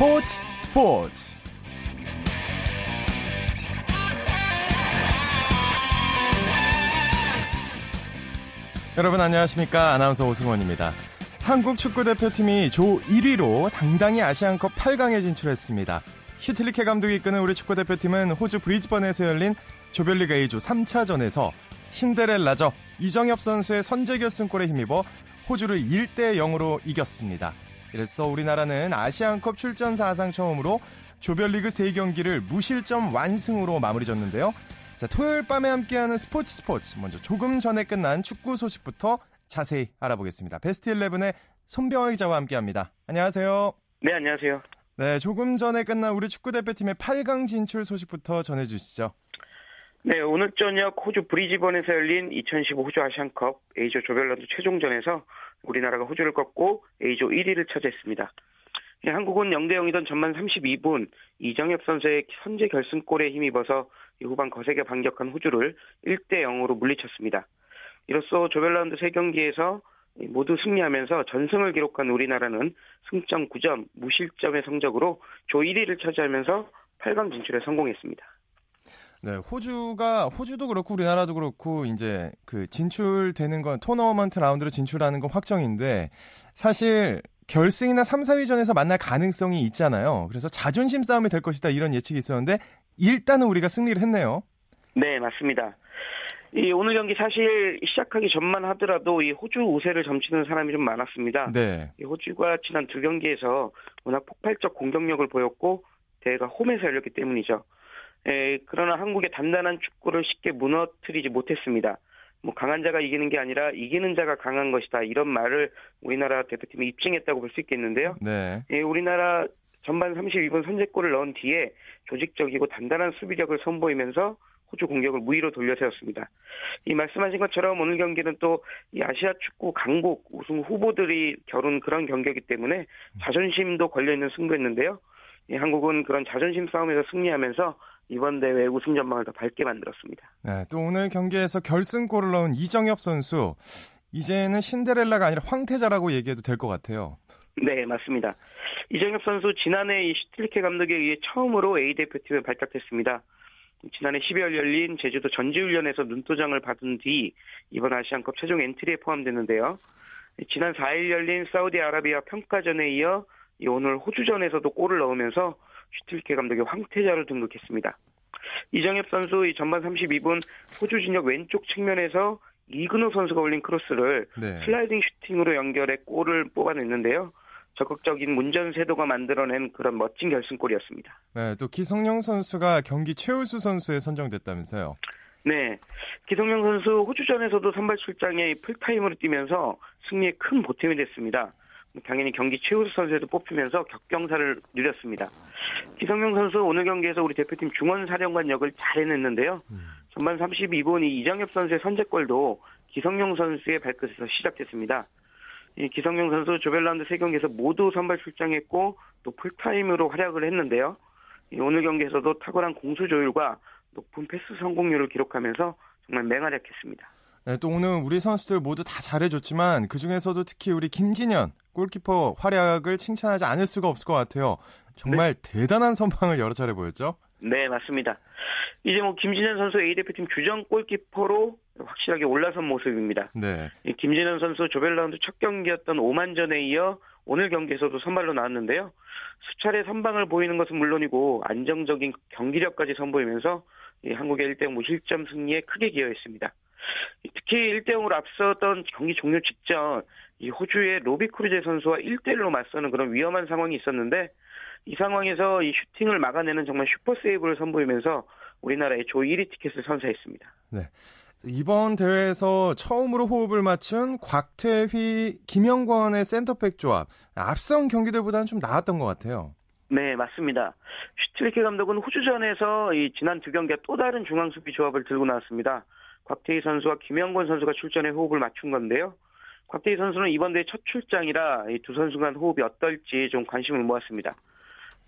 스포츠 스포츠 여러분 안녕하십니까 아나운서 오승원입니다. 한국 축구 대표팀이 조 1위로 당당히 아시안컵 8강에 진출했습니다. 슈틸리케 감독이 이끄는 우리 축구 대표팀은 호주 브리즈번에서 열린 조별리그 A조 3차전에서 신데렐라저 이정엽 선수의 선제 결승골에 힘입어 호주를 1대 0으로 이겼습니다. 이래서 우리나라는 아시안컵 출전 사상 처음으로 조별리그 3경기를 무실점 완승으로 마무리 졌는데요. 자, 토요일 밤에 함께하는 스포츠 스포츠. 먼저 조금 전에 끝난 축구 소식부터 자세히 알아보겠습니다. 베스트 11의 손병화 기자와 함께합니다. 안녕하세요. 네, 안녕하세요. 네, 조금 전에 끝난 우리 축구대표팀의 8강 진출 소식부터 전해주시죠. 네, 오늘 저녁 호주 브리즈번에서 열린 2015 호주 아시안컵 A조 조별라운드 최종전에서 우리나라가 호주를 꺾고 A조 1위를 차지했습니다. 네, 한국은 0대 0이던 전반 32분 이정엽 선수의 선제 결승골에 힘입어서 후반 거세게 반격한 호주를 1대 0으로 물리쳤습니다. 이로써 조별라운드 3경기에서 모두 승리하면서 전승을 기록한 우리나라는 승점 9점, 무실점의 성적으로 조 1위를 차지하면서 8강 진출에 성공했습니다. 네, 호주가 호주도 그렇고 우리나라도 그렇고 이제 그 진출되는 건 토너먼트 라운드로 진출하는 건 확정인데 사실 결승이나 3, 4위전에서 만날 가능성이 있잖아요. 그래서 자존심 싸움이 될 것이다 이런 예측이 있었는데 일단은 우리가 승리를 했네요. 네, 맞습니다. 이 오늘 경기 사실 시작하기 전만 하더라도 이 호주 우세를 점치는 사람이 좀 많았습니다. 네. 이 호주가 지난 두 경기에서 워낙 폭발적 공격력을 보였고 대회가 홈에서 열렸기 때문이죠. 에, 그러나 한국의 단단한 축구를 쉽게 무너뜨리지 못했습니다. 뭐 강한 자가 이기는 게 아니라 이기는 자가 강한 것이다 이런 말을 우리나라 대표팀이 입증했다고 볼 수 있겠는데요. 네. 예, 우리나라 전반 32분 선제골을 넣은 뒤에 조직적이고 단단한 수비력을 선보이면서 호주 공격을 무위로 돌려세웠습니다. 이 말씀하신 것처럼 오늘 경기는 또 이 아시아 축구 강국 우승 후보들이 겨룬 그런 경기이기 때문에 자존심도 걸려 있는 승부였는데요. 예, 한국은 그런 자존심 싸움에서 승리하면서 이번 대회 우승 전망을 더 밝게 만들었습니다. 네, 또 오늘 경기에서 결승골을 넣은 이정엽 선수 이제는 신데렐라가 아니라 황태자라고 얘기해도 될 것 같아요. 네, 맞습니다. 이정엽 선수 지난해 이 슈틸리케 감독에 의해 처음으로 A 대표팀에 발탁됐습니다. 지난해 12월 열린 제주도 전지훈련에서 눈도장을 받은 뒤 이번 아시안컵 최종 엔트리에 포함됐는데요. 지난 4일 열린 사우디아라비아 평가전에 이어 오늘 호주전에서도 골을 넣으면서 슈틸케 감독의 황태자로 등극했습니다. 이정협 선수 이 전반 32분 호주 진영 왼쪽 측면에서 이근호 선수가 올린 크로스를 네. 슬라이딩 슈팅으로 연결해 골을 뽑아냈는데요. 적극적인 문전 쇄도가 만들어낸 그런 멋진 결승골이었습니다. 네, 또 기성용 선수가 경기 최우수 선수에 선정됐다면서요. 네. 기성용 선수 호주전에서도 선발 출장에 풀타임으로 뛰면서 승리에 큰 보탬이 됐습니다. 당연히 경기 최우수 선수에도 뽑히면서 겹경사를 누렸습니다. 기성용 선수 오늘 경기에서 우리 대표팀 중원사령관 역을 잘 해냈는데요. 전반 32분 이 이정협 선수의 선제골도 기성용 선수의 발끝에서 시작됐습니다. 이 기성용 선수 조별라운드 3경기에서 모두 선발 출장했고 또 풀타임으로 활약을 했는데요. 오늘 경기에서도 탁월한 공수 조율과 높은 패스 성공률을 기록하면서 정말 맹활약했습니다. 네, 또 오늘 우리 선수들 모두 다 잘해줬지만 그 중에서도 특히 우리 김진현 골키퍼 활약을 칭찬하지 않을 수가 없을 것 같아요. 정말 네. 대단한 선방을 여러 차례 보였죠? 네, 맞습니다. 이제 뭐 김진현 선수 A 대표팀 주전 골키퍼로 확실하게 올라선 모습입니다. 네. 김진현 선수 조별라운드 첫 경기였던 오만전에 이어 오늘 경기에서도 선발로 나왔는데요. 수차례 선방을 보이는 것은 물론이고 안정적인 경기력까지 선보이면서 한국의 1대0 무실점 승리에 크게 기여했습니다. 특히 1대0으로 앞섰던 경기 종료 직전 이 호주의 로비 크루제 선수와 1대1로 맞서는 그런 위험한 상황이 있었는데 이 상황에서 이 슈팅을 막아내는 정말 슈퍼 세이브를 선보이면서 우리나라의 조 1위 티켓을 선사했습니다. 네. 이번 대회에서 처음으로 호흡을 맞춘 곽태휘, 김영권의 센터백 조합. 앞선 경기들보다는 좀 나았던 것 같아요. 네, 맞습니다. 슈틸리케 감독은 호주전에서 이 지난 두 경기와 또 다른 중앙 수비 조합을 들고 나왔습니다. 곽태희 선수와 김영권 선수가 출전에 호흡을 맞춘 건데요. 곽태희 선수는 이번 대회 첫 출장이라 이두 선수 간 호흡이 어떨지 좀 관심을 모았습니다.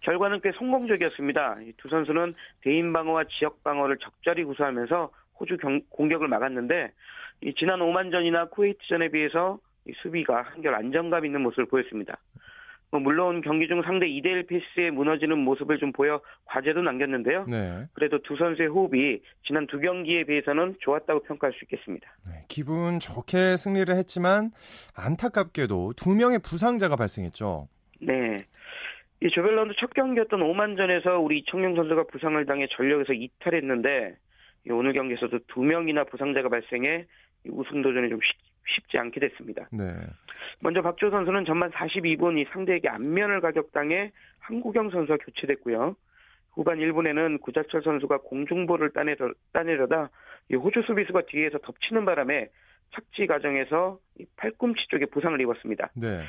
결과는 꽤 성공적이었습니다. 이두 선수는 대인 방어와 지역 방어를 적절히 구사하면서 호주 경, 공격을 막았는데 이 지난 오만전이나 쿠웨이트전에 비해서 이 수비가 한결 안정감 있는 모습을 보였습니다. 뭐 물론 경기 중 상대 2대1 페이스에 무너지는 모습을 좀 보여 과제도 남겼는데요. 네. 그래도 두 선수의 호흡이 지난 두 경기에 비해서는 좋았다고 평가할 수 있겠습니다. 네, 기분 좋게 승리를 했지만 안타깝게도 두 명의 부상자가 발생했죠. 네. 이 조별 라운드 첫 경기였던 오만전에서 우리 이청용 선수가 부상을 당해 전력에서 이탈했는데 오늘 경기에서도 두 명이나 부상자가 발생해 우승 도전이 좀 쉽지 않게 됐습니다. 네. 먼저 박주호 선수는 전반 42분 이 상대에게 안면을 가격당해 한국영 선수와 교체됐고요. 후반 1분에는 구자철 선수가 공중볼을 따내려, 따내려다 호주 수비수가 뒤에서 덮치는 바람에 착지 과정에서 팔꿈치 쪽에 부상을 입었습니다. 네.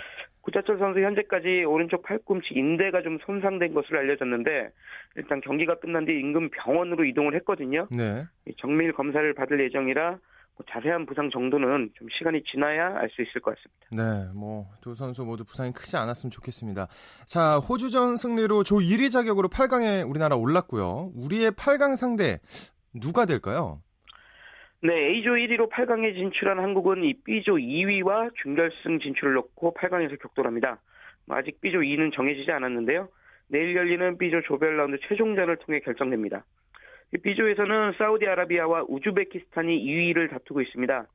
구자철 선수 현재까지 오른쪽 팔꿈치 인대가 좀 손상된 것으로 알려졌는데 일단 경기가 끝난 뒤 인근 병원으로 이동을 했거든요. 네. 정밀 검사를 받을 예정이라 뭐 자세한 부상 정도는 좀 시간이 지나야 알 수 있을 것 같습니다. 네, 뭐 두 선수 모두 부상이 크지 않았으면 좋겠습니다. 자, 호주전 승리로 조 1위 자격으로 8강에 우리나라 올랐고요. 우리의 8강 상대 누가 될까요? 네, A조 1위로 8강에 진출한 한국은 이 B조 2위와 준결승 진출을 놓고 8강에서 격돌합니다. 뭐 아직 B조 2위는 정해지지 않았는데요. 내일 열리는 B조 조별 라운드 최종전을 통해 결정됩니다. B조에서는 사우디아라비아와 우즈베키스탄이 2위를 다투고 있습니다.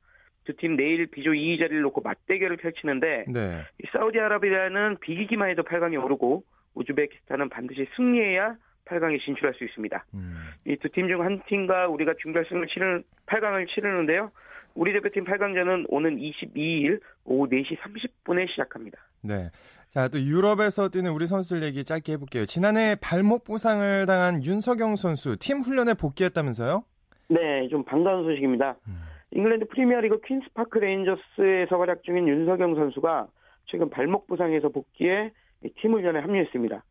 두 팀 내일 B조 2위 자리를 놓고 맞대결을 펼치는데 네. 사우디아라비아는 비기기만 해도 8강에 오르고 우즈베키스탄은 반드시 승리해야 8강에 진출할 수 있습니다. 음. 이두 팀 중 한 팀과 우리가 준결승을 치르는 8강을 치르는데요. 우리 대표팀 8강전은 오는 22일 오후 4시 30분에 시작합니다. 네. 자, 또 유럽에서 뛰는 우리 선수들 얘기 짧게 해볼게요. 지난해 발목 부상을 당한 윤석영 선수 팀 훈련에 복귀했다면서요? 네, 좀 반가운 소식입니다. 음. 잉글랜드 프리미어리그 퀸스파크 레인저스에서 활약 중인 윤석영 선수가 최근 발목 부상에서 복귀해 팀 훈련에 합류했습니다.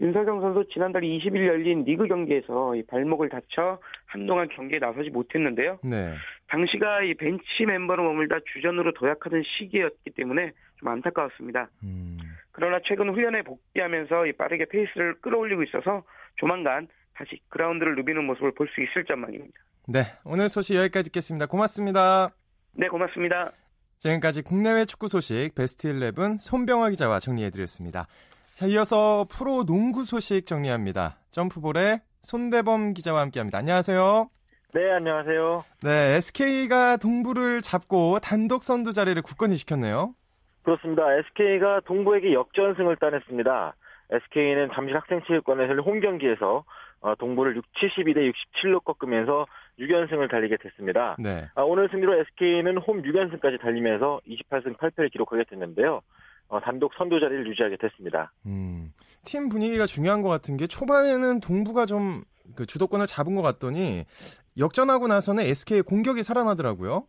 윤석영 선수 지난달 20일 열린 리그 경기에서 이 발목을 다쳐 한동안 경기에 나서지 못했는데요. 네. 당시가 이 벤치 멤버로 머물다 주전으로 도약하던 시기였기 때문에 좀 안타까웠습니다. 음. 그러나 최근 훈련에 복귀하면서 이 빠르게 페이스를 끌어올리고 있어서 조만간 다시 그라운드를 누비는 모습을 볼 수 있을 전망입니다. 네, 오늘 소식 여기까지 듣겠습니다. 고맙습니다. 네, 고맙습니다. 지금까지 국내외 축구 소식 베스트 11 손병화 기자와 정리해드렸습니다. 자, 이어서 프로 농구 소식 정리합니다. 점프볼의 손대범 기자와 함께합니다. 안녕하세요. 네, 안녕하세요. 네, SK가 동부를 잡고 단독 선두 자리를 굳건히 지켰네요. 그렇습니다. SK가 동부에게 역전승을 따냈습니다. SK는 잠실 학생체육관에서 홈 경기에서 어, 동부를 6, 72대 67로 꺾으면서 6연승을 달리게 됐습니다. 네. 아, 오늘 승리로 SK는 홈 6연승까지 달리면서 28승 8패를 기록하게 됐는데요. 어, 단독 선두 자리를 유지하게 됐습니다. 음, 팀 분위기가 중요한 것 같은 게 초반에는 동부가 좀 그 주도권을 잡은 것 같더니 역전하고 나서는 SK의 공격이 살아나더라고요.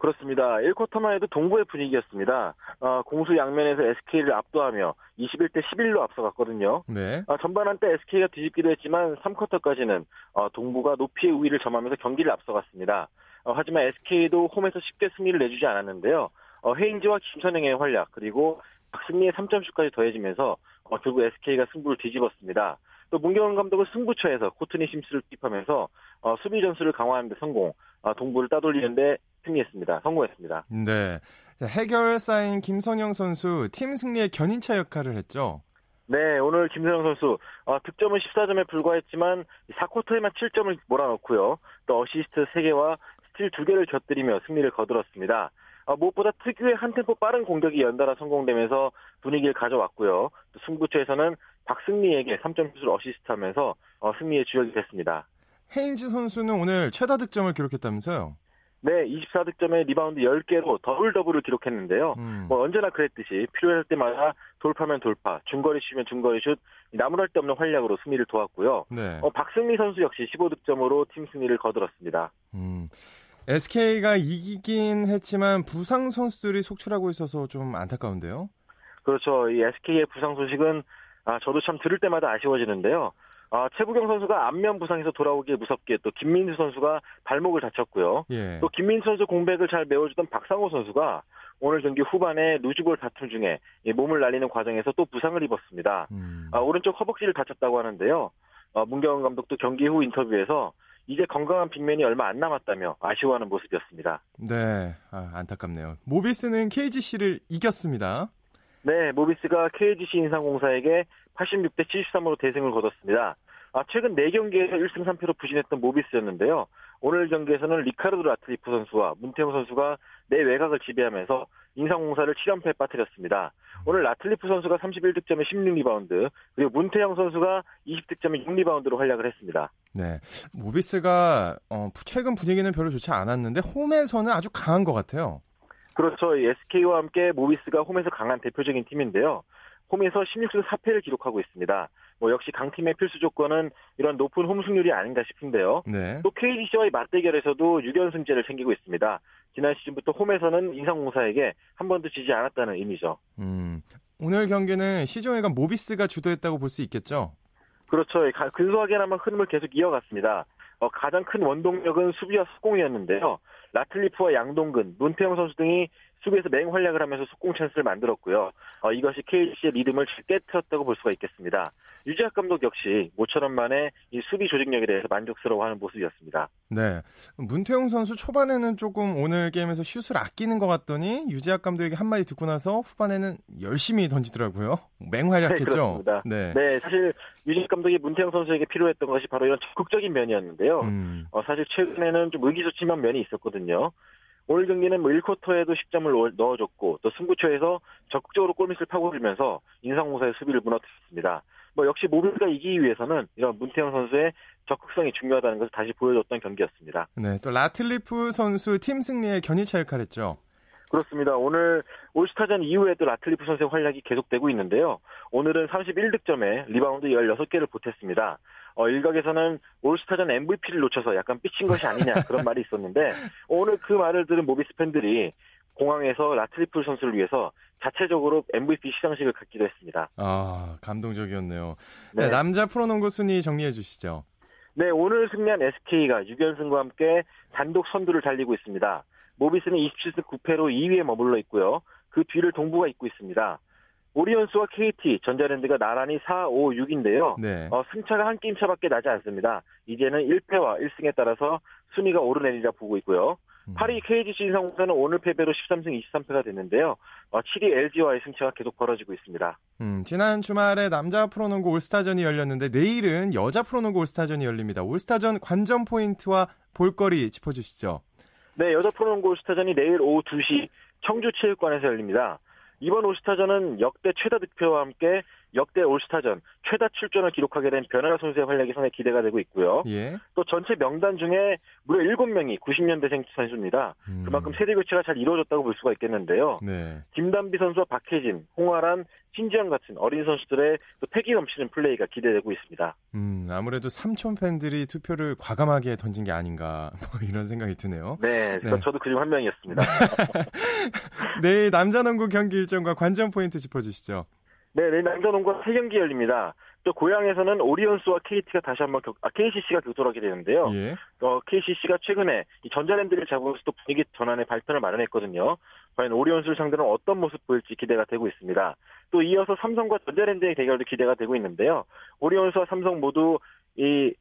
그렇습니다. 1쿼터만 해도 동부의 분위기였습니다. 어, 공수 양면에서 SK를 압도하며 21대 11로 앞서갔거든요. 네. 어, 전반 한 때 SK가 뒤집기도 했지만 3쿼터까지는 어, 동부가 높이의 우위를 점하면서 경기를 앞서갔습니다. 어, 하지만 SK도 홈에서 쉽게 승리를 내주지 않았는데요. 어, 헤인지와 김선영의 활약 그리고 박승리의 3점슛까지 더해지면서 어, 결국 SK가 승부를 뒤집었습니다. 또 문경원 감독은 승부처에서 코트니 심스를 투입하면서 어, 수비 전술을 강화하는 데 성공, 어, 동부를 따돌리는데 승리했습니다. 성공했습니다. 네. 해결사인 김선형 선수 팀 승리의 견인차 역할을 했죠. 네, 오늘 김선형 선수 어, 득점은 14점에 불과했지만 4쿼터에만 7점을 몰아넣고요. 또 어시스트 3개와 스틸 2개를 곁들이며 승리를 거들었습니다. 어, 무엇보다 특유의 한 템포 빠른 공격이 연달아 성공되면서 분위기를 가져왔고요. 또 승부처에서는 박승리에게 3점 슛을 어시스트하면서 어, 승리의 주역이 됐습니다. 헤인즈 선수는 오늘 최다 득점을 기록했다면서요? 네, 24득점에 리바운드 10개로 더블 더블을 기록했는데요. 음. 뭐 언제나 그랬듯이 필요할 때마다 돌파면 돌파, 중거리 슛이면 중거리 슛, 나무랄 데 없는 활약으로 승리를 도왔고요. 네. 어, 박승리 선수 역시 15득점으로 팀 승리를 거들었습니다. 음. SK가 이기긴 했지만 부상 선수들이 속출하고 있어서 좀 안타까운데요. 그렇죠. 이 SK의 부상 소식은 아, 저도 참 들을 때마다 아쉬워지는데요. 아, 최부경 선수가 안면 부상에서 돌아오기에 무섭게 또 김민수 선수가 발목을 다쳤고요. 예. 또 김민수 선수 공백을 잘 메워주던 박상호 선수가 오늘 경기 후반에 루즈볼 다툼 중에 몸을 날리는 과정에서 또 부상을 입었습니다. 음. 아, 오른쪽 허벅지를 다쳤다고 하는데요. 아, 문경원 감독도 경기 후 인터뷰에서 이제 건강한 빅맨이 얼마 안 남았다며 아쉬워하는 모습이었습니다. 네, 아, 안타깝네요. 모비스는 KGC를 이겼습니다. 네, 모비스가 KGC 인삼공사에게 86대 73으로 대승을 거뒀습니다. 아, 최근 4경기에서 1승 3패로 부진했던 모비스였는데요. 오늘 경기에서는 리카르도 라틀리프 선수와 문태영 선수가 내외곽을 지배하면서 인삼공사를 7연패에 빠뜨렸습니다. 오늘 라틀리프 선수가 31득점에 16리바운드, 그리고 문태영 선수가 20득점에 6리바운드로 활약을 했습니다. 네. 모비스가 어, 최근 분위기는 별로 좋지 않았는데 홈에서는 아주 강한 것 같아요. 그렇죠. SK와 함께 모비스가 홈에서 강한 대표적인 팀인데요. 홈에서 16승 4패를 기록하고 있습니다. 뭐 역시 강팀의 필수 조건은 이런 높은 홈 승률이 아닌가 싶은데요. 네. 또 KGC와의 맞대결에서도 6연승제를 챙기고 있습니다. 지난 시즌부터 홈에서는 인상공사에게 한 번도 지지 않았다는 의미죠. 음, 오늘 경기는 시종일가 모비스가 주도했다고 볼 수 있겠죠? 그렇죠. 근소하게나마 흐름을 계속 이어갔습니다. 어, 가장 큰 원동력은 수비와 속공이었는데요. 라틀리프와 양동근, 문태영 선수 등이 수비에서 맹활약을 하면서 속공 찬스를 만들었고요. 어, 이것이 KC의 리듬을 깨뜨렸다고 볼 수가 있겠습니다. 유재학 감독 역시 모처럼 만에 이 수비 조직력에 대해서 만족스러워하는 모습이었습니다. 네, 문태용 선수 초반에는 조금 오늘 게임에서 슛을 아끼는 것 같더니 유재학 감독에게 한마디 듣고 나서 후반에는 열심히 던지더라고요. 맹활약했죠. 네, 네. 네 사실 유재학 감독이 문태용 선수에게 필요했던 것이 바로 이런 적극적인 면이었는데요. 음. 어, 사실 최근에는 좀 의기소침한 면이 있었거든요. 오늘 경기는 뭐 1쿼터에도 10점을 넣어줬고 또 승부처에서 적극적으로 골밑을 파고들면서 인상공사의 수비를 무너뜨렸습니다. 뭐 역시 모빌가 이기기 위해서는 이런 문태영 선수의 적극성이 중요하다는 것을 다시 보여줬던 경기였습니다. 네, 또 라틀리프 선수 팀 승리에 견인차 역할했죠. 그렇습니다. 오늘 올스타전 이후에도 라틀리프 선수의 활약이 계속되고 있는데요. 오늘은 31득점에 리바운드 16개를 보탰습니다. 어, 일각에서는 올스타전 MVP를 놓쳐서 약간 삐친 것이 아니냐 그런 말이 있었는데 오늘 그 말을 들은 모비스 팬들이 공항에서 라틀리프 선수를 위해서 자체적으로 MVP 시상식을 갖기도 했습니다. 아 감동적이었네요. 네, 네 남자 프로농구 순위 정리해 주시죠. 네 오늘 승리한 SK가 6연승과 함께 단독 선두를 달리고 있습니다. 모비스는 27승 9패로 2위에 머물러 있고요. 그 뒤를 동부가 잇고 있습니다. 오리온스와 KT, 전자랜드가 나란히 4, 5, 6인데요. 네. 어, 승차가 한 게임 차밖에 나지 않습니다. 이제는 1패와 1승에 따라서 순위가 오르내리자 보고 있고요. 음. 8위 KGC 인상공사는 오늘 패배로 13승 23패가 됐는데요. 어, 7위 LG와의 승차가 계속 벌어지고 있습니다. 음, 지난 주말에 남자 프로농구 올스타전이 열렸는데 내일은 여자 프로농구 올스타전이 열립니다. 올스타전 관전 포인트와 볼거리 짚어주시죠. 네, 여자 프로농구 올스타전이 내일 오후 2시 청주체육관에서 열립니다. 이번 올스타전은 역대 최다 득표와 함께 역대 올스타전 최다 출전을 기록하게 된 변화라 선수의 활약이 상당히 기대가 되고 있고요. 예. 또 전체 명단 중에 무려 7명이 90년대생 선수입니다. 음. 그만큼 세대 교체가 잘 이루어졌다고 볼 수가 있겠는데요. 네. 김단비 선수와 박혜진, 홍아란, 신지영 같은 어린 선수들의 또 패기 넘치는 플레이가 기대되고 있습니다. 음, 아무래도 삼촌 팬들이 투표를 과감하게 던진 게 아닌가 뭐 이런 생각이 드네요. 네, 네. 저도 그중 한 명이었습니다. 내일 남자 농구 경기 일정과 관전 포인트 짚어주시죠. 네, 내일 남자농구 3경기 열립니다. 또 고향에서는 오리온스와 KT가 다시 한번 격, 아, KCC가 교토하게 되는데요. 예. 어, KCC가 최근에 이 전자랜드를 잡으면서 또 분위기 전환의 발전을 마련했거든요. 과연 오리온스를 상대로 어떤 모습 보일지 기대가 되고 있습니다. 또 이어서 삼성과 전자랜드의 대결도 기대가 되고 있는데요. 오리온스와 삼성 모두 이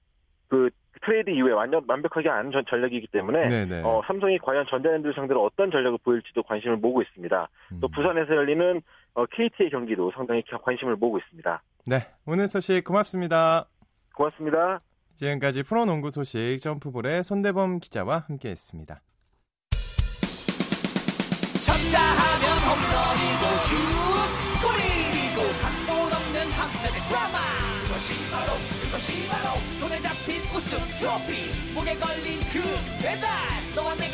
그 트레이드 이후에 완전 완벽하게 아는 전력이기 때문에 네네. 어, 삼성이 과연 전자랜드를 상대로 어떤 전력을 보일지도 관심을 모으고 있습니다. 음. 또 부산에서 열리는 어, KT의 경기도 상당히 관심을 모으고 있습니다. 네, 오늘 소식 고맙습니다. 고맙습니다. 지금까지 프로농구 소식 점프볼의 손대범 기자와 함께했습니다. 쳤다 하면 홈런이고 슛 골이고 각본 없는 한편의 드라마 그것이 바로 그것이 바로 손에 잡힌 우승 트로피 목에 걸린 그 배달 너와 내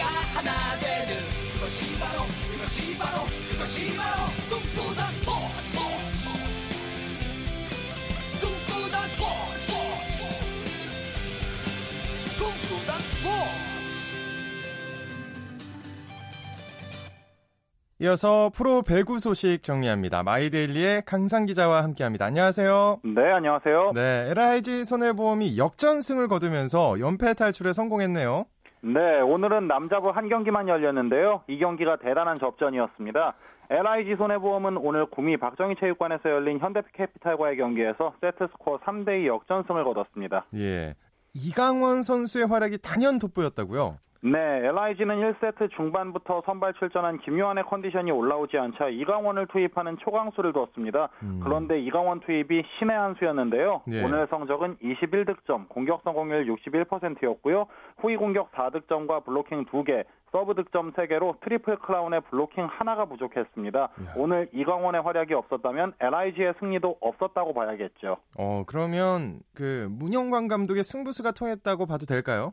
이어서 프로 배구 소식 정리합니다. 마이데일리의 강상 기자와 함께합니다. 안녕하세요. 네, 안녕하세요. 네, LIG 손해보험이 역전승을 거두면서 연패 탈출에 성공했네요. 네, 오늘은 남자부 한 경기만 열렸는데요. 이 경기가 대단한 접전이었습니다. LIG 손해보험은 오늘 구미 박정희 체육관에서 열린 현대캐피탈과의 경기에서 세트 스코어 3대2 역전승을 거뒀습니다. 예. 이강원 선수의 활약이 단연 돋보였다고요? 네, LIG는 1세트 중반부터 선발 출전한 김요한의 컨디션이 올라오지 않자 이강원을 투입하는 초강수를 뒀습니다. 음. 그런데 이강원 투입이 신의 한 수였는데요. 예. 오늘 성적은 21득점, 공격 성공률 61%였고요. 후위 공격 4득점과 블로킹 2개, 서브 득점 3개로 트리플 크라운의 블로킹 하나가 부족했습니다. 야. 오늘 이강원의 활약이 없었다면 LIG의 승리도 없었다고 봐야겠죠. 어, 그러면 그 문용관 감독의 승부수가 통했다고 봐도 될까요?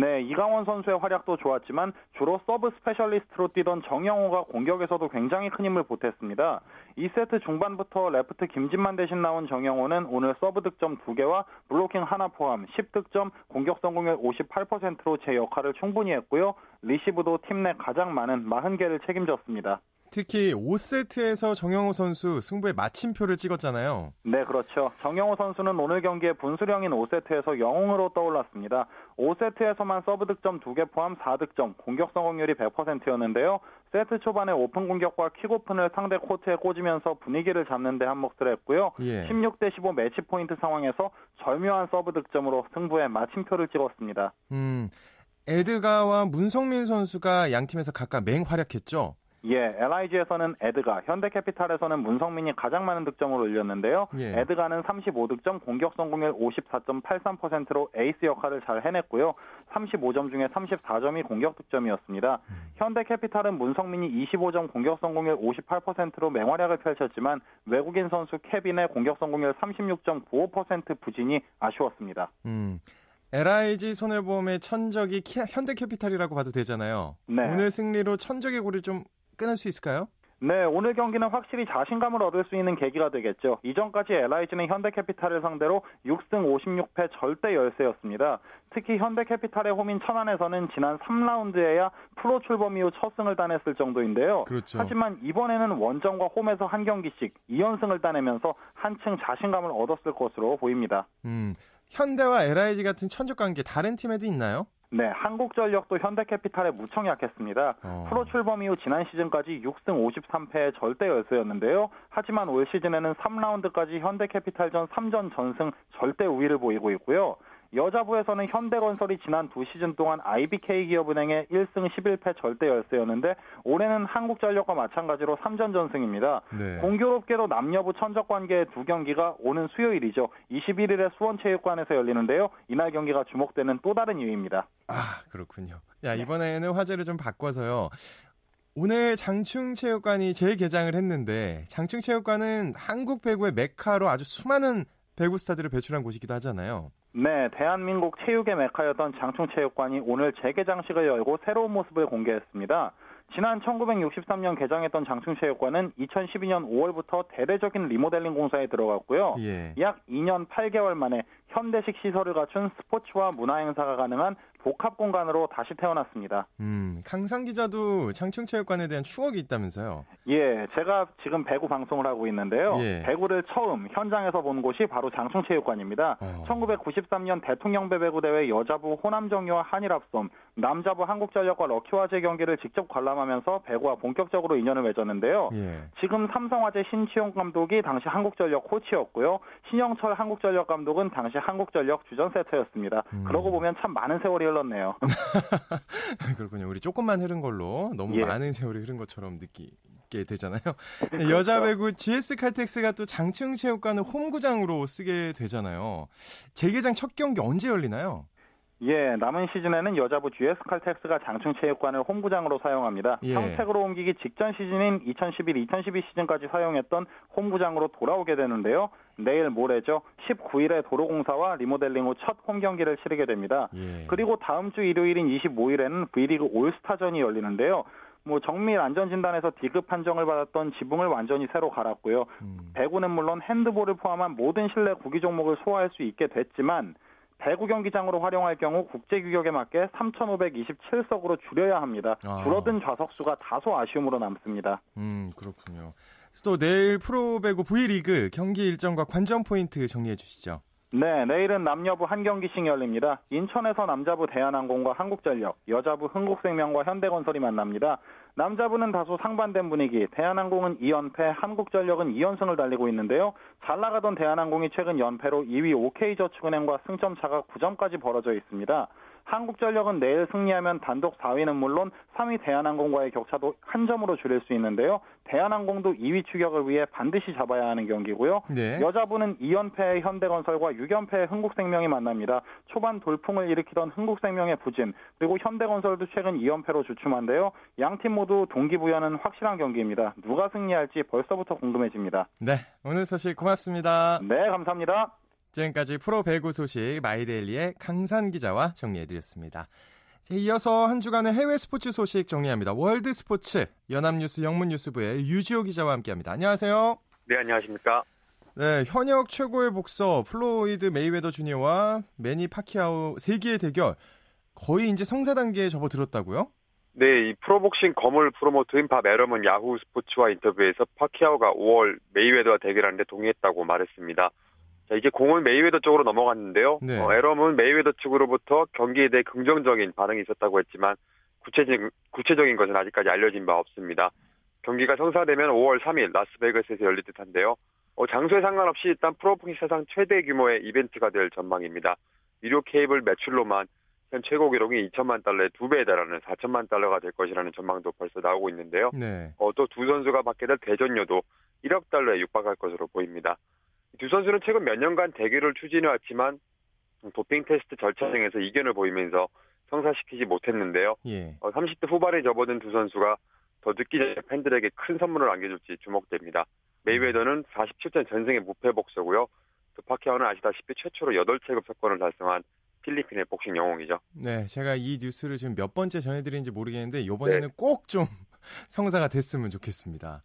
네, 이강원 선수의 활약도 좋았지만 주로 서브 스페셜리스트로 뛰던 정영호가 공격에서도 굉장히 큰 힘을 보탰습니다. 2세트 중반부터 레프트 김진만 대신 나온 정영호는 오늘 서브 득점 2개와 블로킹 하나 포함 10득점, 공격 성공률 58%로 제 역할을 충분히 했고요. 리시브도 팀 내 가장 많은 40개를 책임졌습니다. 특히 5세트에서 정영호 선수 승부에 마침표를 찍었잖아요. 네, 그렇죠. 정영호 선수는 오늘 경기의 분수령인 5세트에서 영웅으로 떠올랐습니다. 5세트에서만 서브 득점 2개 포함 4득점, 공격 성공률이 100%였는데요. 세트 초반에 오픈 공격과 퀵오픈을 상대 코트에 꽂으면서 분위기를 잡는 데 한몫을 했고요. 예. 16대 15 매치 포인트 상황에서 절묘한 서브 득점으로 승부에 마침표를 찍었습니다. 음, 에드가와 문성민 선수가 양 팀에서 각각 맹활약했죠. 예, LIG에서는 에드가, 현대캐피탈에서는 문성민이 가장 많은 득점을 올렸는데요. 예. 에드가는 35득점, 공격 성공률 54.83%로 에이스 역할을 잘 해냈고요. 35점 중에 34점이 공격 득점이었습니다. 음. 현대캐피탈은 문성민이 25점, 공격 성공률 58%로 맹활약을 펼쳤지만 외국인 선수 케빈의 공격 성공률 36.95% 부진이 아쉬웠습니다. 음. LIG 손해보험의 천적이 현대캐피탈이라고 봐도 되잖아요. 네. 오늘 승리로 천적의 고를 좀 끊을 수 있을까요? 네, 오늘 경기는 확실히 자신감을 얻을 수 있는 계기가 되겠죠. 이전까지 LIG는 현대캐피탈을 상대로 6승 56패 절대 열세였습니다. 특히 현대캐피탈의 홈인 천안에서는 지난 3라운드에야 프로 출범 이후 첫 승을 따냈을 정도인데요. 그렇죠. 하지만 이번에는 원정과 홈에서 한 경기씩 2연승을 따내면서 한층 자신감을 얻었을 것으로 보입니다. 음, 현대와 LIG 같은 천적 관계 다른 팀에도 있나요? 네, 한국전력도 현대캐피탈에 무척 약했습니다. 어. 프로 출범 이후 지난 시즌까지 6승 53패의 절대 열세였는데요. 하지만 올 시즌에는 3라운드까지 현대캐피탈전 3전 전승 절대 우위를 보이고 있고요. 여자부에서는 현대건설이 지난 두 시즌 동안 IBK 기업은행의 1승 11패 절대 열세였는데 올해는 한국전력과 마찬가지로 3전 전승입니다. 네. 공교롭게도 남녀부 천적 관계의 두 경기가 오는 수요일이죠. 21일에 수원체육관에서 열리는데요. 이날 경기가 주목되는 또 다른 이유입니다. 아 그렇군요. 야 이번에는 화제를 좀 바꿔서요. 오늘 장충체육관이 재개장을 했는데 장충체육관은 한국 배구의 메카로 아주 수많은 배구 스타들을 배출한 곳이기도 하잖아요. 네, 대한민국 체육의 메카였던 장충체육관이 오늘 재개장식을 열고 새로운 모습을 공개했습니다. 지난 1963년 개장했던 장충체육관은 2012년 5월부터 대대적인 리모델링 공사에 들어갔고요. 예. 약 2년 8개월 만에 현대식 시설을 갖춘 스포츠와 문화 행사가 가능한 복합 공간으로 다시 태어났습니다. 음, 강상 기자도 장충체육관에 대한 추억이 있다면서요? 예, 제가 지금 배구 방송을 하고 있는데요. 예. 배구를 처음 현장에서 본 곳이 바로 장충체육관입니다. 어. 1993년 대통령배 배구 대회 여자부 호남정유와 한일합섬, 남자부 한국전력과 럭키화재 경기를 직접 관람하면서 배구와 본격적으로 인연을 맺었는데요. 예. 지금 삼성화재 신치용 감독이 당시 한국전력 코치였고요. 신영철 한국전력 감독은 당시 한국전력 주전 세터였습니다. 음. 그러고 보면 참 많은 세월이 흘렀네요. 그렇군요. 우리 조금만 흐른 걸로 너무 예. 많은 세월이 흐른 것처럼 느끼게 되잖아요. 그렇죠. 여자 배구 GS 칼텍스가 또 장충 체육관을 홈구장으로 쓰게 되잖아요. 재개장 첫 경기 언제 열리나요? 예, 남은 시즌에는 여자부 GS 칼텍스가 장충체육관을 홈구장으로 사용합니다. 예. 평택으로 옮기기 직전 시즌인 2011-2012 시즌까지 사용했던 홈구장으로 돌아오게 되는데요. 내일 모레죠. 19일에 도로공사와 리모델링 후 첫 홈경기를 치르게 됩니다. 예. 그리고 다음 주 일요일인 25일에는 V리그 올스타전이 열리는데요. 뭐 정밀 안전 진단에서 D급 판정을 받았던 지붕을 완전히 새로 갈았고요. 음. 배구는 물론 핸드볼을 포함한 모든 실내 구기 종목을 소화할 수 있게 됐지만 배구 경기장으로 활용할 경우 국제 규격에 맞게 3,527석으로 줄여야 합니다. 아. 줄어든 좌석 수가 다소 아쉬움으로 남습니다. 음, 그렇군요. 또 내일 프로배구 V리그 경기 일정과 관전 포인트 정리해 주시죠. 네, 내일은 남녀부 한 경기씩 열립니다. 인천에서 남자부 대한항공과 한국전력, 여자부 흥국생명과 현대건설이 만납니다. 남자부는 다소 상반된 분위기, 대한항공은 2연패, 한국전력은 2연승을 달리고 있는데요. 잘 나가던 대한항공이 최근 연패로 2위 OK저축은행과 승점 차가 9점까지 벌어져 있습니다. 한국전력은 내일 승리하면 단독 4위는 물론 3위 대한항공과의 격차도 한 점으로 줄일 수 있는데요. 대한항공도 2위 추격을 위해 반드시 잡아야 하는 경기고요. 네. 여자부는 2연패의 현대건설과 6연패의 흥국생명이 만납니다. 초반 돌풍을 일으키던 흥국생명의 부진 그리고 현대건설도 최근 2연패로 주춤한데요. 양 팀 모두 동기부여는 확실한 경기입니다. 누가 승리할지 벌써부터 궁금해집니다. 네, 오늘 소식 고맙습니다. 네, 감사합니다. 지금까지 프로 배구 소식 마이데일리의 강산 기자와 정리해드렸습니다. 이어서 한 주간의 해외 스포츠 소식 정리합니다. 월드 스포츠 연합뉴스 영문뉴스부의 유지호 기자와 함께합니다. 안녕하세요. 네, 안녕하십니까. 네, 현역 최고의 복서 플로이드 메이웨더 주니어와 매니 파퀴아오 세기의 대결 거의 이제 성사 단계에 접어들었다고요? 네, 이 프로복싱 거물 프로모터인 밥 애럼은 야후 스포츠와 인터뷰에서 파퀴아오가 5월 메이웨더와 대결하는데 동의했다고 말했습니다. 자, 이제 공은 메이웨더 쪽으로 넘어갔는데요. 네. 어, 애럼은 메이웨더 측으로부터 경기에 대해 긍정적인 반응이 있었다고 했지만 구체적, 구체적인 것은 아직까지 알려진 바 없습니다. 경기가 성사되면 5월 3일 라스베이거스에서 열릴 듯한데요. 어, 장소에 상관없이 일단 프로복싱 사상 최대 규모의 이벤트가 될 전망입니다. 유료 케이블 매출로만 현 최고 기록인 2천만 달러의 두 배에 달하는 4천만 달러가 될 것이라는 전망도 벌써 나오고 있는데요. 네. 어, 또 두 선수가 받게 될 대전료도 1억 달러에 육박할 것으로 보입니다. 두 선수는 최근 몇 년간 대결을 추진해왔지만 도핑 테스트 절차 등에서 이견을 보이면서 성사시키지 못했는데요. 예. 어, 30대 후반에 접어든 두 선수가 더 늦기 전에 팬들에게 큰 선물을 안겨줄지 주목됩니다. 메이웨더는 47전 전승의 무패 복서고요. 또 파키아오는 아시다시피 최초로 8체급 석권을 달성한 필리핀의 복싱 영웅이죠. 네, 제가 이 뉴스를 지금 몇 번째 전해드린지 모르겠는데 이번에는 네. 꼭좀 성사가 됐으면 좋겠습니다.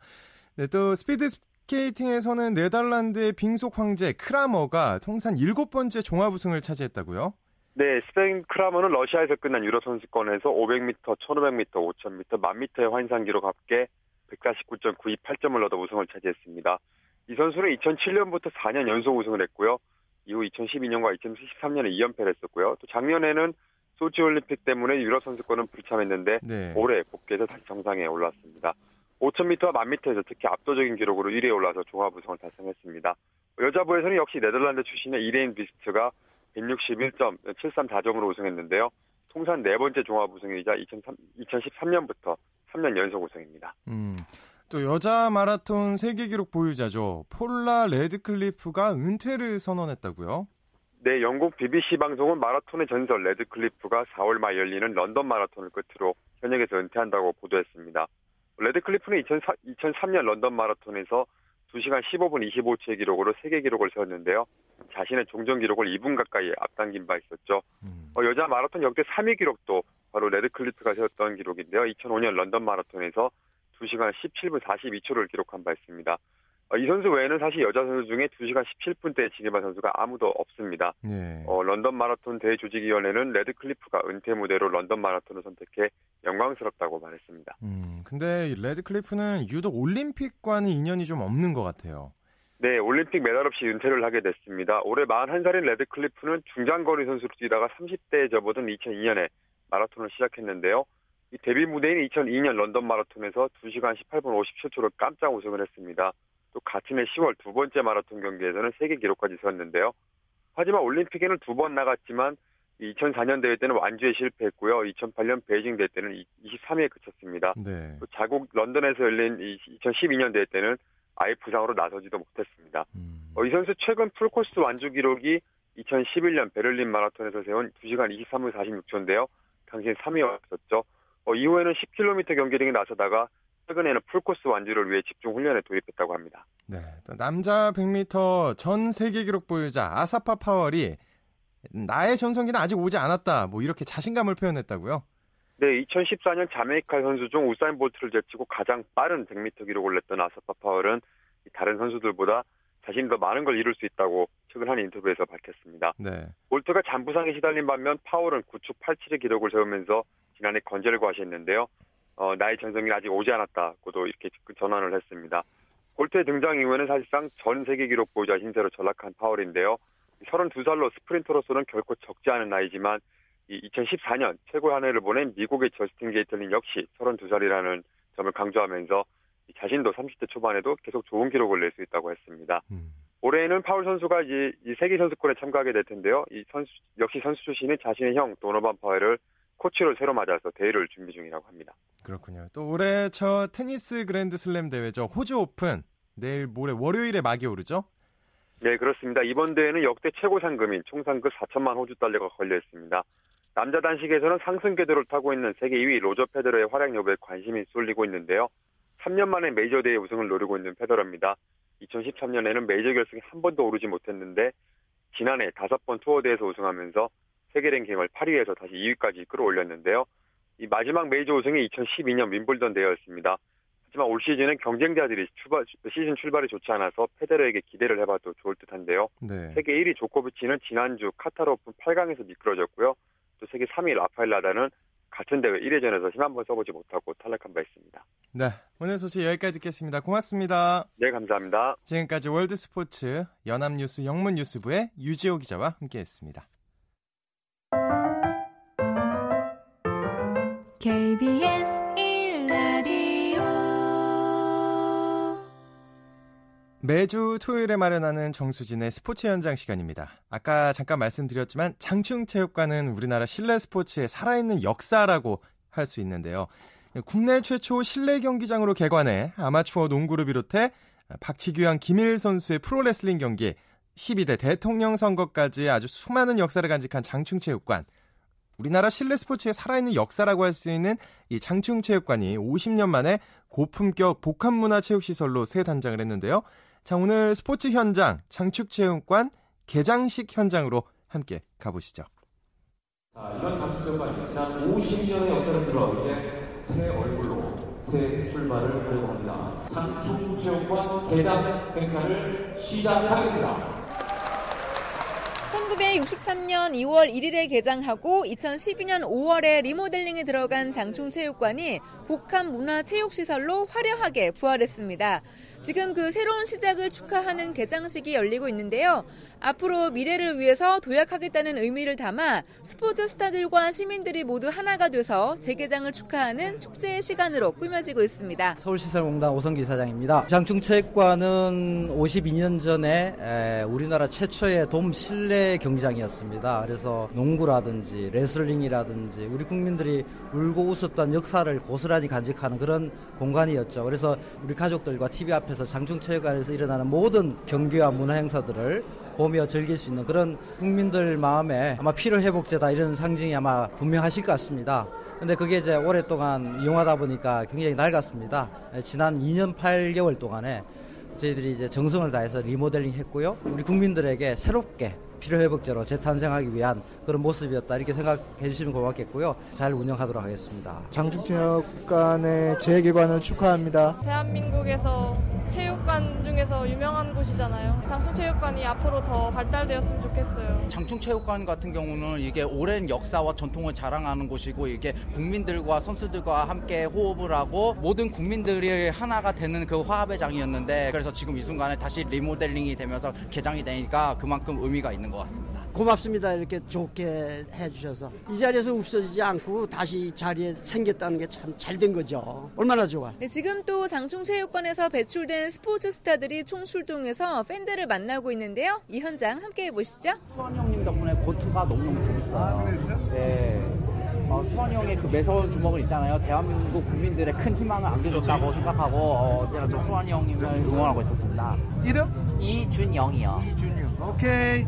네, 또 스피드 스케이팅에서는 네덜란드의 빙속 황제 크라머가 통산 일곱 번째 종합 우승을 차지했다고요? 네, 스벤 크라머는 러시아에서 끝난 유로 선수권에서 500m, 1500m, 5000m, 10000m의 환산 기록 합계 149.928점을 얻어 우승을 차지했습니다. 이 선수는 2007년부터 4년 연속 우승을 했고요. 이후 2012년과 2013년에 2연패를 했었고요. 또 작년에는 소치 올림픽 때문에 유럽 선수권은 불참했는데 네. 올해 복귀해서 다시 정상에 올랐습니다. 5000m와 10000m에서 특히 압도적인 기록으로 1위에 올라서 종합 우승을 달성했습니다. 여자부에서는 역시 네덜란드 출신의 이레인 뷔스트가 161.734점으로 우승했는데요. 통산 네 번째 종합 우승이자 2003, 2013년부터 3년 연속 우승입니다. 음, 또 여자 마라톤 세계 기록 보유자죠. 폴라 레드클리프가 은퇴를 선언했다고요? 네, 영국 BBC 방송은 마라톤의 전설 레드클리프가 4월 말 열리는 런던 마라톤을 끝으로 현역에서 은퇴한다고 보도했습니다. 레드클리프는 2004, 2003년 런던 마라톤에서 2시간 15분 25초의 기록으로 세계 기록을 세웠는데요. 자신의 종전 기록을 2분 가까이 앞당긴 바 있었죠. 음. 어, 여자 마라톤 역대 3위 기록도 바로 레드클리프가 세웠던 기록인데요. 2005년 런던 마라톤에서 2시간 17분 42초를 기록한 바 있습니다. 어, 이 선수 외에는 사실 여자 선수 중에 2시간 17분대에 진입한 선수가 아무도 없습니다. 네. 어, 런던 마라톤 대회 조직위원회는 레드 클리프가 은퇴 무대로 런던 마라톤을 선택해 영광스럽다고 말했습니다. 음, 근데 레드 클리프는 유독 올림픽과는 인연이 좀 없는 것 같아요. 네, 올림픽 메달 없이 은퇴를 하게 됐습니다. 올해 41살인 레드 클리프는 중장거리 선수로 뛰다가 30대에 접어든 2002년에 마라톤을 시작했는데요. 이 데뷔 무대인 2002년 런던 마라톤에서 2시간 18분 57초로 깜짝 우승을 했습니다. 또 같은 해 10월 두 번째 마라톤 경기에서는 세계 기록까지 세웠는데요. 하지만 올림픽에는 두 번 나갔지만 2004년 대회 때는 완주에 실패했고요. 2008년 베이징 대회 때는 23위에 그쳤습니다. 네. 또 자국 런던에서 열린 2012년 대회 때는 아예 부상으로 나서지도 못했습니다. 음. 어, 이 선수 최근 풀코스 완주 기록이 2011년 베를린 마라톤에서 세운 2시간 23분 46초인데요. 당시 3위였었죠. 어, 이후에는 10km 경기 등에 나서다가 최근에는 풀코스 완주를 위해 집중 훈련에 돌입했다고 합니다. 네, 남자 100m 전 세계 기록 보유자 아사파 파월이 나의 전성기는 아직 오지 않았다. 뭐 이렇게 자신감을 표현했다고요? 네, 2014년 자메이카 선수 중 우사인 볼트를 제치고 가장 빠른 100m 기록을 냈던 아사파 파월은 다른 선수들보다 자신이 더 많은 걸 이룰 수 있다고 최근 한 인터뷰에서 밝혔습니다. 네. 볼트가 잔부상에 시달린 반면 파월은 9초 87의 기록을 세우면서 지난해 건재를 과시했는데요. 어, 나의 전성기는 아직 오지 않았다고도 이렇게 전환을 했습니다. 골트의 등장 이후에는 사실상 전 세계 기록 보유자 신세로 전락한 파월인데요. 32살로 스프린터로서는 결코 적지 않은 나이지만 2014년 최고의 한 해를 보낸 미국의 저스틴 게이틀린 역시 32살이라는 점을 강조하면서 자신도 30대 초반에도 계속 좋은 기록을 낼 수 있다고 했습니다. 음. 올해는 파울 선수가 이제 세계 선수권에 참가하게 될 텐데요. 이 선수 역시 선수 출신인 자신의 형 도노반 파웰을 코치로 새로 맞아서 대회를 준비 중이라고 합니다. 그렇군요. 또 올해 첫 테니스 그랜드슬램 대회죠. 호주 오픈 내일 모레 월요일에 막이 오르죠? 네, 그렇습니다. 이번 대회는 역대 최고 상금인 총 상금 4천만 호주 달러가 걸려 있습니다. 남자 단식에서는 상승 궤도를 타고 있는 세계 2위 로저 페더러의 활약 여부에 관심이 쏠리고 있는데요. 3년 만에 메이저 대회 우승을 노리고 있는 페더러입니다. 2013년에는 메이저 결승에 한 번도 오르지 못했는데 지난해 다섯 번 투어 대회에서 우승하면서 세계 랭킹을 8위에서 다시 2위까지 끌어올렸는데요. 이 마지막 메이저 우승이 2012년 윔블던 대회였습니다. 하지만 올 시즌은 경쟁자들이 출발, 시즌 출발이 좋지 않아서 페데러에게 기대를 해봐도 좋을 듯한데요. 네. 세계 1위 조코비치는 지난주 카타르 오픈 8강에서 미끄러졌고요. 또 세계 3위 라파엘 나달은 같은 대회 1회전에서 힘 한 번 써보지 못하고 탈락한 바 있습니다. 네, 오늘 소식 여기까지 듣겠습니다. 고맙습니다. 네, 감사합니다. 지금까지 월드스포츠 연합뉴스 영문뉴스부의 유지호 기자와 함께했습니다. KBS 매주 토요일에 마련하는 정수진의 스포츠 현장 시간입니다. 아까 잠깐 말씀드렸지만 장충체육관은 우리나라 실내 스포츠의 살아있는 역사라고 할 수 있는데요. 국내 최초 실내 경기장으로 개관해 아마추어 농구를 비롯해 박치규양 김일 선수의 프로레슬링 경기, 12대 대통령 선거까지 아주 수많은 역사를 간직한 장충체육관. 우리나라 실내 스포츠의 살아있는 역사라고 할 수 있는 이 장충 체육관이 50년 만에 고품격 복합문화체육시설로 새 단장을 했는데요. 자, 오늘 스포츠 현장 장축체육관 개장식 현장으로 함께 가보시죠. 자, 이번 장축체육관 역사 50년의 역사를 들어 이제 새 얼굴로 새 출발을 하려고 합니다. 장축체육관 개장 행사를 시작하겠습니다. 1963년 2월 1일에 개장하고 2012년 5월에 리모델링에 들어간 장충체육관이 복합문화체육시설로 화려하게 부활했습니다. 지금 그 새로운 시작을 축하하는 개장식이 열리고 있는데요. 앞으로 미래를 위해서 도약하겠다는 의미를 담아 스포츠 스타들과 시민들이 모두 하나가 돼서 재개장을 축하하는 축제의 시간으로 꾸며지고 있습니다. 서울시설공단 오성기 사장입니다. 장충체육관은 52년 전에 우리나라 최초의 돔 실내 경기장이었습니다. 그래서 농구라든지 레슬링이라든지 우리 국민들이 울고 웃었던 역사를 고스란히 간직하는 그런 공간이었죠. 그래서 우리 가족들과 TV 앞에 서 장충체육관에서 일어나는 모든 경기와 문화 행사들을 보며 즐길 수 있는 그런 국민들 마음에 아마 피로 회복제다 이런 상징이 아마 분명하실 것 같습니다. 근데 그게 이제 오랫동안 이용하다 보니까 굉장히 낡았습니다. 지난 2년 8개월 동안에 저희들이 이제 정성을 다해서 리모델링 했고요. 우리 국민들에게 새롭게 필요회복제로 재탄생하기 위한 그런 모습이었다 이렇게 생각해 주시면 고맙겠고요. 잘 운영하도록 하겠습니다. 장충체육관의 재개관을 축하합니다. 대한민국에서 체육관 중에서 유명한 곳이잖아요. 장충체육관이 앞으로 더 발달되었으면 좋겠어요. 장충체육관 같은 경우는 이게 오랜 역사와 전통을 자랑하는 곳이고 이게 국민들과 선수들과 함께 호흡을 하고 모든 국민들이 하나가 되는 그 화합의 장이었는데 그래서 지금 이 순간에 다시 리모델링이 되면서 개장이 되니까 그만큼 의미가 있는 것 같습니다. 고맙습니다. 이렇게 좋게 해주셔서 이 자리에서 없어지지 않고 다시 자리에 생겼다는 게 참 잘 된 거죠. 얼마나 좋아. 네, 지금 또 장충체육관에서 배출된 스포츠 스타들이 총출동해서 팬들을 만나고 있는데요. 이 현장 함께 해보시죠. 수환 형님 덕분에 권투가 너무너무 재밌어요. 아, 그랬어요? 네. 어, 수환 형의 그 매서운 주먹을 있잖아요. 대한민국 국민들의 큰 희망을 안겨줬다고 생각하고 어, 제가 좀 수환 형님을 응원하고 있었습니다. 이름? 이준영이요. 이준영. 오케이.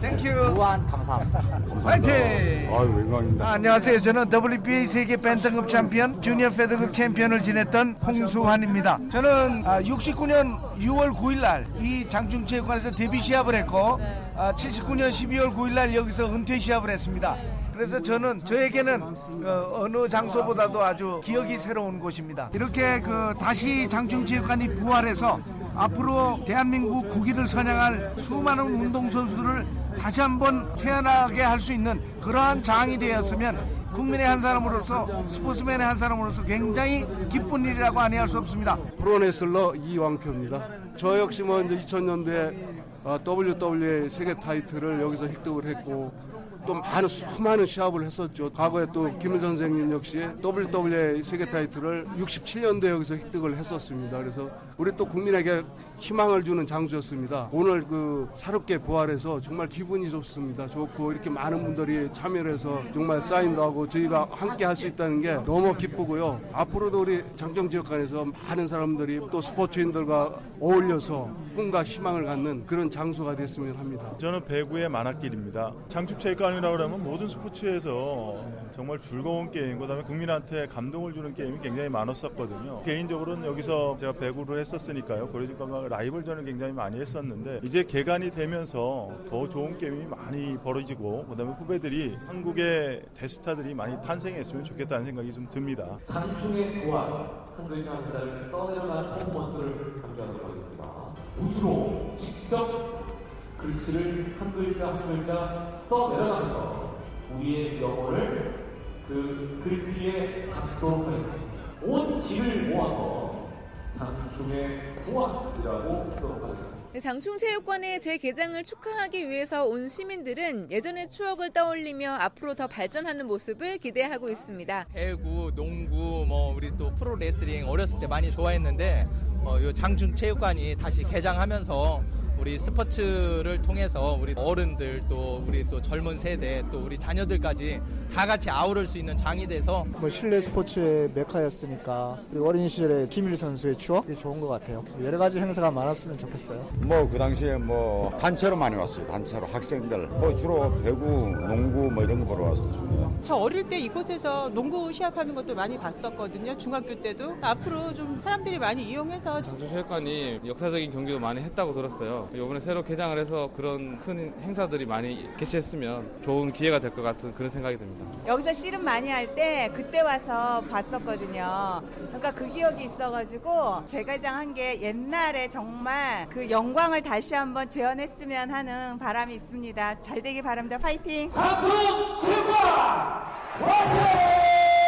Thank you. 무한 감사합니다. 파이팅! 아유, 영광입니다. 아, 안녕하세요. 저는 WBA 세계 밴tam급 챔피언, 주니어 페더급 챔피언을 지냈던 홍수환입니다. 저는 69년 6월 9일 날 이 장충체육관에서 데뷔 시합을 했고 79년 12월 9일 날 여기서 은퇴 시합을 했습니다. 그래서 저는 저에게는 어, 느 장소보다도 아주 기억이 새로운 곳입니다. 이렇게 그 다시 장충체육관이 부활해서 앞으로 대한민국 국기를 선양할 수많은 운동선수들을 다시 한번 태어나게 할 수 있는 그러한 장이 되었으면 국민의 한 사람으로서 스포츠맨의 한 사람으로서 굉장히 기쁜 일이라고 아니할 수 없습니다. 프로레슬러 이왕표입니다. 저 역시 뭐 이제 2000년대 WWA 세계 타이틀을 여기서 획득을 했고 또 많은 수많은 시합을 했었죠. 과거에 또 김은 선생님 역시 WWE 세계 타이틀을 67년도에 여기서 획득을 했었습니다. 그래서 우리 또 국민에게 희망을 주는 장소였습니다. 오늘 그 사롭게 부활해서 정말 기분이 좋습니다. 좋고 이렇게 많은 분들이 참여를 해서 정말 사인도 하고 저희가 함께 할 수 있다는 게 너무 기쁘고요. 앞으로도 우리 장정 지역관에서 많은 사람들이 또 스포츠인들과 어울려서 꿈과 희망을 갖는 그런 장소가 됐으면 합니다. 저는 배구의 만화길입니다. 장축체육 관이라고 그러면 모든 스포츠에서 정말 즐거운 게임, 그다음에 국민한테 감동을 주는 게임이 굉장히 많았었거든요. 개인적으로는 여기서 제가 배구를 했었으니까요. 그러니까 라이벌전을 굉장히 많이 했었는데 이제 개관이 되면서 더 좋은 게임이 많이 벌어지고 그다음에 후배들이 한국의 대스타들이 많이 탄생했으면 좋겠다는 생각이 좀 듭니다. 장충의 부활 한 글자 한 글자를 써내려가는 퍼포먼스를 강조하도록 하겠습니다. 붓으로 직접 글씨를 한 글자 한 글자 써 내려가면서 우리의 영혼을 그 글귀에 담도록 하겠습니다. 온 길을 모아서 장충의 부활이라고 쓰도록 하겠습니다. 네, 장충체육관의 재개장을 축하하기 위해서 온 시민들은 예전의 추억을 떠올리며 앞으로 더 발전하는 모습을 기대하고 있습니다. 배구, 농구, 뭐 우리 또 프로 레슬링 어렸을 때 많이 좋아했는데 어, 이 장충체육관이 다시 개장하면서 우리 스포츠를 통해서 우리 어른들 또 우리 또 젊은 세대 또 우리 자녀들까지 다 같이 아우를 수 있는 장이 돼서 뭐 실내 스포츠의 메카였으니까 그리고 어린 시절에 김일 선수의 추억이 좋은 것 같아요. 여러 가지 행사가 많았으면 좋겠어요. 뭐 그 당시에 뭐 단체로 많이 왔어요. 단체로 학생들 뭐 주로 배구, 농구 뭐 이런 거 보러 왔었죠. 저 어릴 때 이곳에서 농구 시합하는 것도 많이 봤었거든요. 중학교 때도 앞으로 좀 사람들이 많이 이용해서 장충체육관이 역사적인 경기도 많이 했다고 들었어요. 이번에 새로 개장을 해서 그런 큰 행사들이 많이 개최했으면 좋은 기회가 될 것 같은 그런 생각이 듭니다. 여기서 씨름 많이 할 때 그때 와서 봤었거든요. 그러니까 그 기억이 있어가지고 재개장한 게 옛날에 정말 그 영광을 다시 한번 재현했으면 하는 바람이 있습니다. 잘 되기 바랍니다. 파이팅! 장충 최과 화이팅!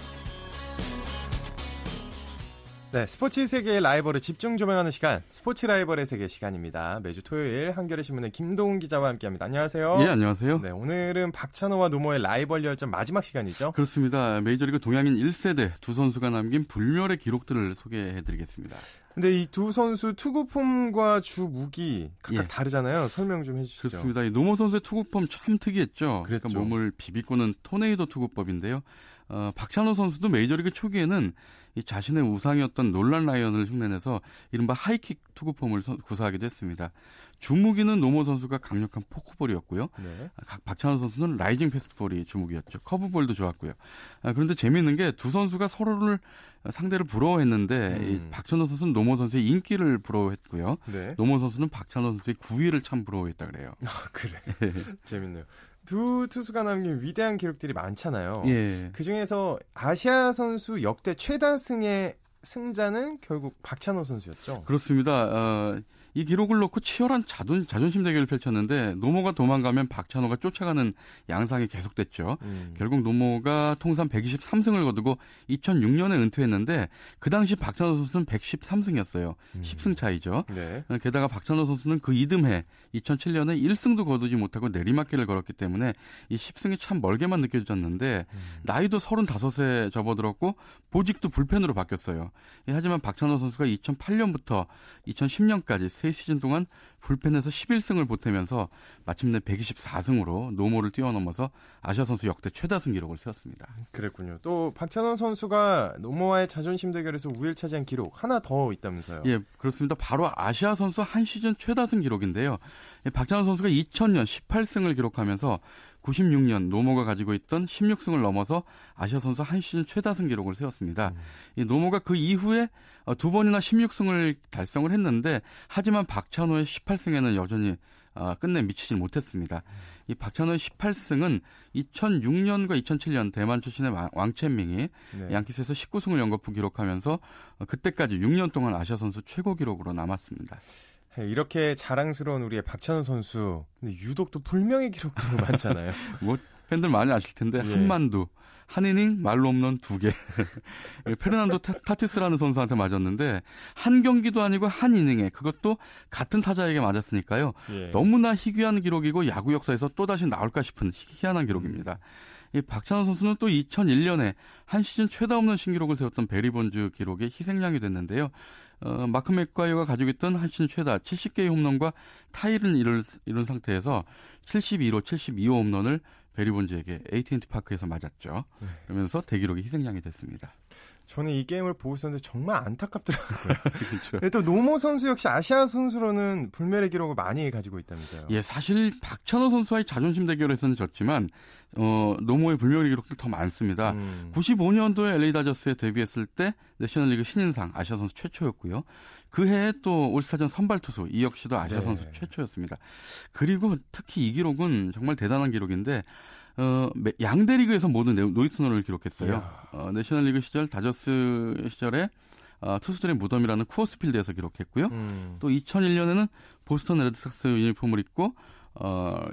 네, 스포츠 세계의 라이벌을 집중 조명하는 시간, 스포츠 라이벌의 세계 시간입니다. 매주 토요일 한겨레 신문의 김동훈 기자와 함께합니다. 안녕하세요. 예, 안녕하세요. 네, 오늘은 박찬호와 노모의 라이벌 열전 마지막 시간이죠. 그렇습니다. 메이저리그 동양인 1세대 두 선수가 남긴 불멸의 기록들을 소개해드리겠습니다. 근데 이 두 선수 투구폼과 주 무기 각각 예. 다르잖아요. 설명 좀 해주시죠. 그렇습니다. 이 노모 선수의 투구폼 참 특이했죠. 그러니까 몸을 비비 꼬는 토네이도 투구법인데요. 어, 박찬호 선수도 메이저리그 초기에는 이 자신의 우상이었던 놀란 라이언을 흉내내서 이른바 하이킥 투구폼을 구사하기도 했습니다. 주무기는 노모 선수가 강력한 포크볼이었고요. 네. 각 박찬호 선수는 라이징 패스트볼이 주무기였죠. 커브볼도 좋았고요. 아, 그런데 재미있는 게 두 선수가 서로를 상대를 부러워했는데 음. 이 박찬호 선수는 노모 선수의 인기를 부러워했고요. 네. 노모 선수는 박찬호 선수의 구위를 참 부러워했다 그래요. 아, 그래. 재밌네요. 두 투수가 남긴 위대한 기록들이 많잖아요. 예. 그 중에서 아시아 선수 역대 최다승의 승자는 결국 박찬호 선수였죠. 그렇습니다. 어, 이 기록을 놓고 치열한 자존, 자존심 대결을 펼쳤는데 노모가 도망가면 박찬호가 쫓아가는 양상이 계속됐죠. 음. 결국 노모가 통산 123승을 거두고 2006년에 은퇴했는데 그 당시 박찬호 선수는 113승이었어요. 음. 10승 차이죠. 네. 게다가 박찬호 선수는 그 이듬해 2007년에 1승도 거두지 못하고 내리막길을 걸었기 때문에 이 10승이 참 멀게만 느껴졌는데 음. 나이도 35세 접어들었고 보직도 불펜으로 바뀌었어요. 하지만 박찬호 선수가 2008년부터 2010년까지 3시즌 동안 불펜에서 11승을 보태면서 마침내 124승으로 노모를 뛰어넘어서 아시아 선수 역대 최다승 기록을 세웠습니다. 그랬군요. 또 박찬호 선수가 노모와의 자존심 대결에서 우위를 차지한 기록 하나 더 있다면서요? 예, 그렇습니다. 바로 아시아 선수 한 시즌 최다승 기록인데요. 박찬호 선수가 2000년 18승을 기록하면서 96년 노모가 가지고 있던 16승을 넘어서 아시아 선수 한 시즌 최다승 기록을 세웠습니다. 음. 이 노모가 그 이후에 어, 두 번이나 16승을 달성을 했는데 하지만 박찬호의 18승에는 여전히 어, 끝내 미치지 못했습니다. 이 박찬호의 18승은 2006년과 2007년 대만 출신의 왕첸밍이 네. 양키스에서 19승을 연거푸 기록하면서 어, 그때까지 6년 동안 아시아 선수 최고 기록으로 남았습니다. 네, 이렇게 자랑스러운 우리의 박찬호 선수, 근데 유독 또 불명의 기록들이 많잖아요. 뭐 팬들 많이 아실 텐데 예. 한만두, 한 이닝 말로 없는 두 개. 페르난도 타, 티스라는 선수한테 맞았는데 한 경기도 아니고 한 이닝에 그것도 같은 타자에게 맞았으니까요. 예. 너무나 희귀한 기록이고 야구 역사에서 또 다시 나올까 싶은 희한한 기록입니다. 이 박찬호 선수는 또 2001년에 한 시즌 최다 홈런 신기록을 세웠던 베리 본즈 기록의 희생양이 됐는데요. 어, 마크 맥과이어가 가지고 있던 한 시즌 최다 70개의 홈런과 타이를 이룬, 이룬 상태에서 72로 72호 홈런을 베리 본즈에게 AT&T 파크에서 맞았죠. 네. 그러면서 대기록이 희생양이 됐습니다. 저는 이 게임을 보고 있었는데 정말 안타깝더라고요. 그렇죠. 또 노모 선수 역시 아시아 선수로는 불멸의 기록을 많이 가지고 있다면서요. 예, 사실 박찬호 선수와의 자존심 대결에서는 졌지만 어, 노모의 불멸의 기록도 더 많습니다. 음. 95년도에 LA 다저스에 데뷔했을 때 내셔널리그 신인상 아시아 선수 최초였고요. 그 해에 또 올스타전 선발 투수 이 역시도 아시아 네. 선수 최초였습니다. 그리고 특히 이 기록은 정말 대단한 기록인데 어, 양대 리그에서 모든 노이트너를 기록했어요. 어, 내셔널리그 시절 다저스 시절에 어, 투수들의 무덤이라는 쿠어스필드에서 기록했고요. 음. 또 2001년에는 보스턴 레드삭스 유니폼을 입고 어,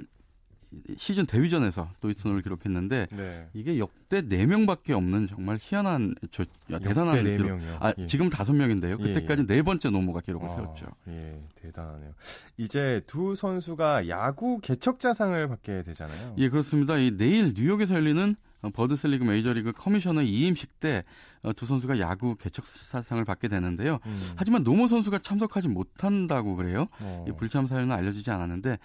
시즌 데뷔전에서 노히트노런을 기록했는데 네. 이게 역대 4명밖에 없는 정말 희한한 저 대단한 4명이요. 아, 예. 지금 5명인데요. 그때까지 예, 예. 네 번째 노모가 기록을 아, 세웠죠. 예, 대단하네요. 이제 두 선수가 야구 개척자상을 받게 되잖아요. 예, 그렇습니다. 이 내일 뉴욕에서 열리는 버드셀리그 메이저리그 커미셔너 이임식 때 두 어, 선수가 야구 개척자상을 받게 되는데요. 음. 하지만 노모 선수가 참석하지 못한다고 그래요. 어. 이 불참 사유는 알려지지 않았는데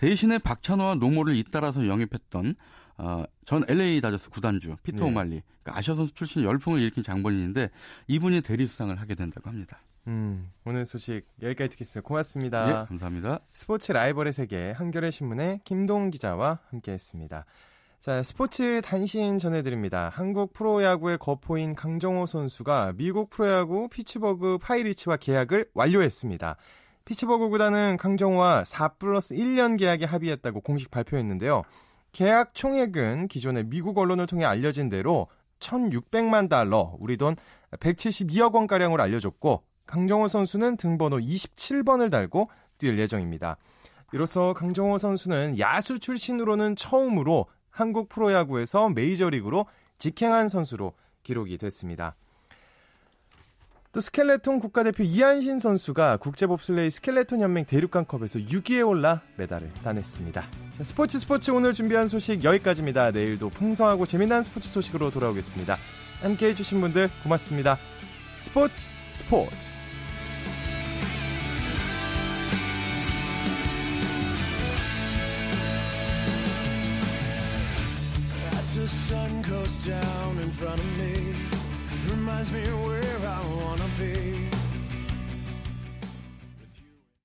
대신에 박찬호와 노모를 잇따라서 영입했던 어, 전 LA 다저스 구단주 피터 네. 오말리 그러니까 아시아 선수 출신 열풍을 일으킨 장본인인데 이분이 대리 수상을 하게 된다고 합니다. 음, 오늘 소식 여기까지 듣겠습니다. 고맙습니다. 예, 감사합니다. 스포츠 라이벌의 세계 한겨레 신문의 김동 기자와 함께했습니다. 자, 스포츠 단신 전해드립니다. 한국 프로야구의 거포인 강정호 선수가 미국 프로야구 피츠버그 파이리츠와 계약을 완료했습니다. 피츠버그 구단은 강정호와 4 플러스 1년 계약에 합의했다고 공식 발표했는데요. 계약 총액은 기존의 미국 언론을 통해 알려진 대로 1,600만 달러, 우리 돈 172억 원가량으로 알려졌고, 강정호 선수는 등번호 27번을 달고 뛸 예정입니다. 이로써 강정호 선수는 야수 출신으로는 처음으로 한국 프로야구에서 메이저리그로 직행한 선수로 기록이 됐습니다. 또 스켈레톤 국가대표 이한신 선수가 국제봅슬레이 스켈레톤 연맹 대륙간컵에서 6위에 올라 메달을 따냈습니다. 자, 스포츠 스포츠 오늘 준비한 소식 여기까지입니다. 내일도 풍성하고 재미난 스포츠 소식으로 돌아오겠습니다. 함께 해주신 분들 고맙습니다. 스포츠 스포츠 sun goes down in front of me reminds me